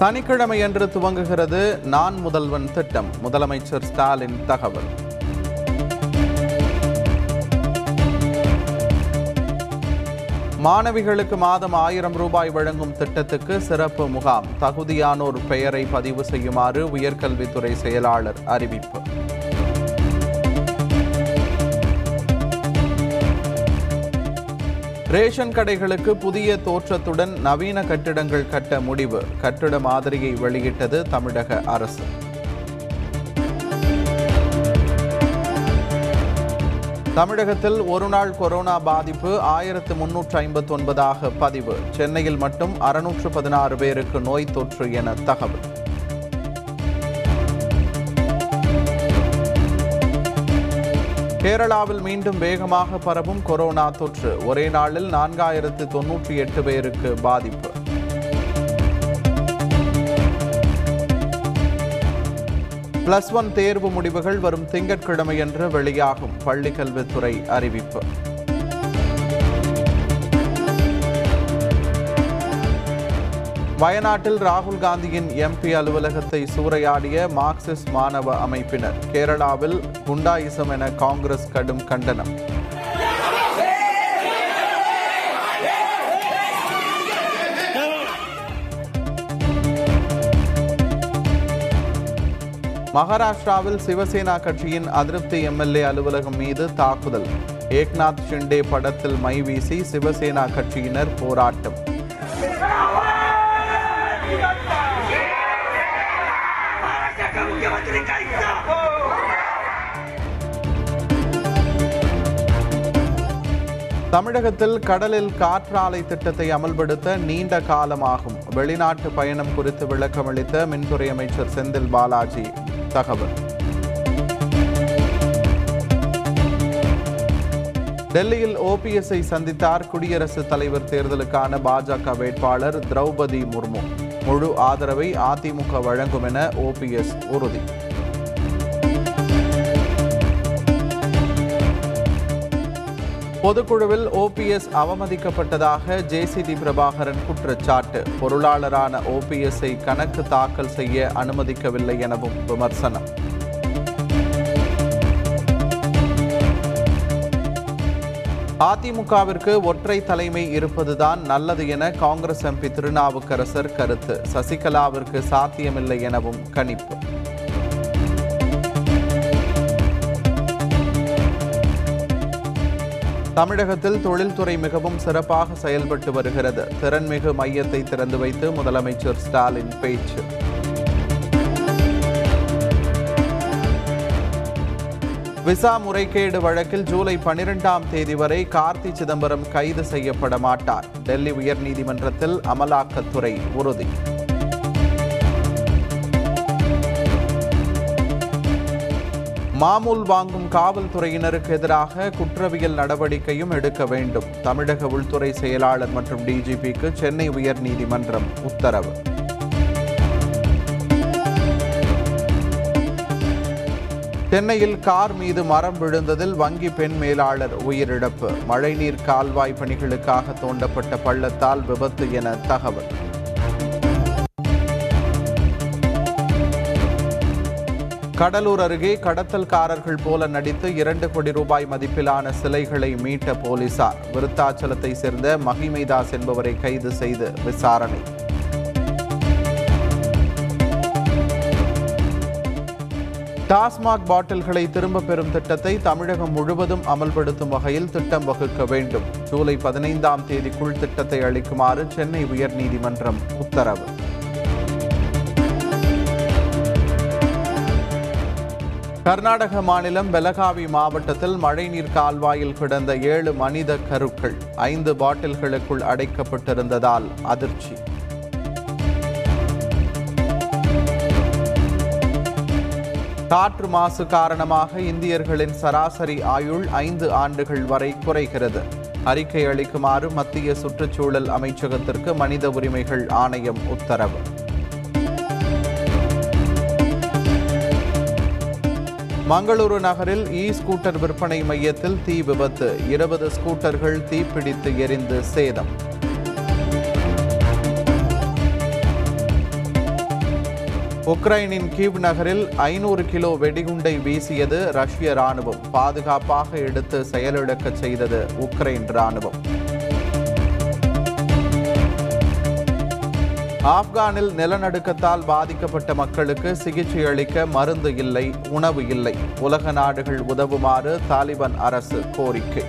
சனிக்கிழமையன்று துவங்குகிறது நான் முதல்வன் திட்டம். முதலமைச்சர் ஸ்டாலின் தகவல். மாணவிகளுக்கு மாதம் ஆயிரம் ரூபாய் வழங்கும் திட்டத்துக்கு சிறப்பு முகாம். தகுதியானோர் பெயரை பதிவு செய்யுமாறு உயர்கல்வித்துறை செயலாளர் அறிவிப்பு. ரேஷன் கடைகளுக்கு புதிய தோற்றத்துடன் நவீன கட்டிடங்கள் கட்ட முடிவு. கட்டிட மாதிரியை வெளியிட்டது தமிழக அரசு. தமிழகத்தில் ஒருநாள் கொரோனா பாதிப்பு ஆயிரத்து முன்னூற்று ஐம்பத்தி ஒன்பதாக பதிவு. சென்னையில் மட்டும் அறுநூற்று பதினாறு பேருக்கு நோய் தொற்று என தகவல். கேரளாவில் மீண்டும் வேகமாக பரவும் கொரோனா தொற்று. ஒரே நாளில் நான்காயிரத்து தொன்னூற்றி எட்டு பேருக்கு பாதிப்பு. பிளஸ் ஒன் தேர்வு முடிவுகள் வரும் திங்கட்கிழமையன்று வெளியாகும். பள்ளிக்கல்வித்துறை அறிவிப்பு. வயநாட்டில் ராகுல் காந்தியின் எம்பி அலுவலகத்தை சூறையாடிய மார்க்சிஸ்ட் மாணவ அமைப்பினர். கேரளாவில் குண்டாயிசம் என காங்கிரஸ் கடும் கண்டனம். மகாராஷ்டிராவில் சிவசேனா கட்சியின் அதிருப்தி எம்எல்ஏ அலுவலகம் மீது தாக்குதல். ஏக்நாத் ஷிண்டே படத்தில் மை வீசி சிவசேனா கட்சியினர் போராட்டம். தமிழகத்தில் கடலில் காற்றாலை திட்டத்தை அமல்படுத்த நீண்ட காலமாகும். வெளிநாட்டு பயணம் குறித்து விளக்கமளித்த மின்துறை அமைச்சர் செந்தில் பாலாஜி தகவல். டெல்லியில் ஓபிஎஸ்ஐ சந்தித்தார் குடியரசுத் தலைவர் தேர்தலுக்கான பாஜக வேட்பாளர் திரௌபதி முர்மு. முழு ஆதரவை அதிமுக வழங்கும் என ஓபிஎஸ் உறுதி. பொதுக்குழுவில் ஓபிஎஸ் அவமதிக்கப்பட்டதாக ஜேசிடி பிரபாகரன் குற்றச்சாட்டு. பொருளாளரான ஓபிஎஸ்ஐ கணக்கு தாக்கல் செய்ய அனுமதிக்கவில்லை எனவும் விமர்சனம். அதிமுகவிற்கு ஒற்றை தலைமை இருப்பதுதான் நல்லது என காங்கிரஸ் எம்பி திருநாவுக்கரசர் கருத்து. சசிகலாவிற்கு சாத்தியமில்லை எனவும் கணிப்பு. தமிழகத்தில் தொழில்துறை மிகவும் சிறப்பாக செயல்பட்டு வருகிறது. திறன்மிகு மையத்தை திறந்து வைத்து முதலமைச்சர் ஸ்டாலின் பேச்சு. விசா முறைகேடு வழக்கில் ஜூலை பனிரெண்டாம் தேதி வரை கார்த்தி சிதம்பரம் கைது செய்யப்பட மாட்டார். டெல்லி உயர்நீதிமன்றத்தில் அமலாக்கத்துறை உறுதி. மாமூல் வாங்கும் காவல்துறையினருக்கு எதிராக குற்றவியல் நடவடிக்கையும் எடுக்க வேண்டும். தமிழக உள்துறை செயலாளர் மற்றும் டிஜிபிக்கு சென்னை உயர்நீதிமன்றம் உத்தரவு. சென்னையில் கார் மீது மரம் விழுந்ததில் வங்கி பெண் மேலாளர் உயிரிழப்பு. மழைநீர் கால்வாய் பணிகளுக்காக தோண்டப்பட்ட பள்ளத்தால் விபத்து என தகவல். கடலூர் அருகே கடத்தல்காரர்கள் போல நடித்து இரண்டு கோடி ரூபாய் மதிப்பிலான சிலைகளை மீட்ட போலீசார். விருத்தாச்சலத்தை சேர்ந்த மகிமைதாஸ் என்பவரை கைது செய்து விசாரணை. டாஸ்மாக் பாட்டில்களை திரும்பப் பெறும் திட்டத்தை தமிழகம் முழுவதும் அமல்படுத்தும் வகையில் திட்டம் வகுக்க வேண்டும். ஜூலை பதினைந்தாம் தேதிக்குள் திட்டத்தை அளிக்குமாறு சென்னை உயர்நீதிமன்றம் உத்தரவு. கர்நாடக மாநிலம் பெலகாவி மாவட்டத்தில் மழைநீர் கால்வாயில் கிடந்த ஏழு மனித கருக்கள் ஐந்து பாட்டில்களுக்குள் அடைக்கப்பட்டிருந்ததால் அதிர்ச்சி. காற்று மாசு காரணமாக இந்தியர்களின் சராசரி ஆயுள் ஐந்து ஆண்டுகள் வரை குறைகிறது. அறிக்கை அளிக்குமாறு மத்திய சுற்றுச்சூழல் அமைச்சகத்திற்கு மனித உரிமைகள் ஆணையம் உத்தரவு. மங்களூரு நகரில் இ ஸ்கூட்டர் விற்பனை மையத்தில் தீ விபத்து. இருபது ஸ்கூட்டர்கள் தீப்பிடித்து எரிந்து சேதம். உக்ரைனின் கீவ் நகரில் ஐநூறு கிலோ வெடிகுண்டை வீசியது ரஷ்ய ராணுவம் பாதுகாப்பாக எடுத்து செயலிழக்கச் செய்தது உக்ரைன் ராணுவம் ஆப்கானில் நிலநடுக்கத்தால் பாதிக்கப்பட்ட மக்களுக்கு சிகிச்சை அளிக்க மருந்து இல்லை உணவு இல்லை. உலக நாடுகள் உதவுமாறு தாலிபான் அரசு கோரிக்கை.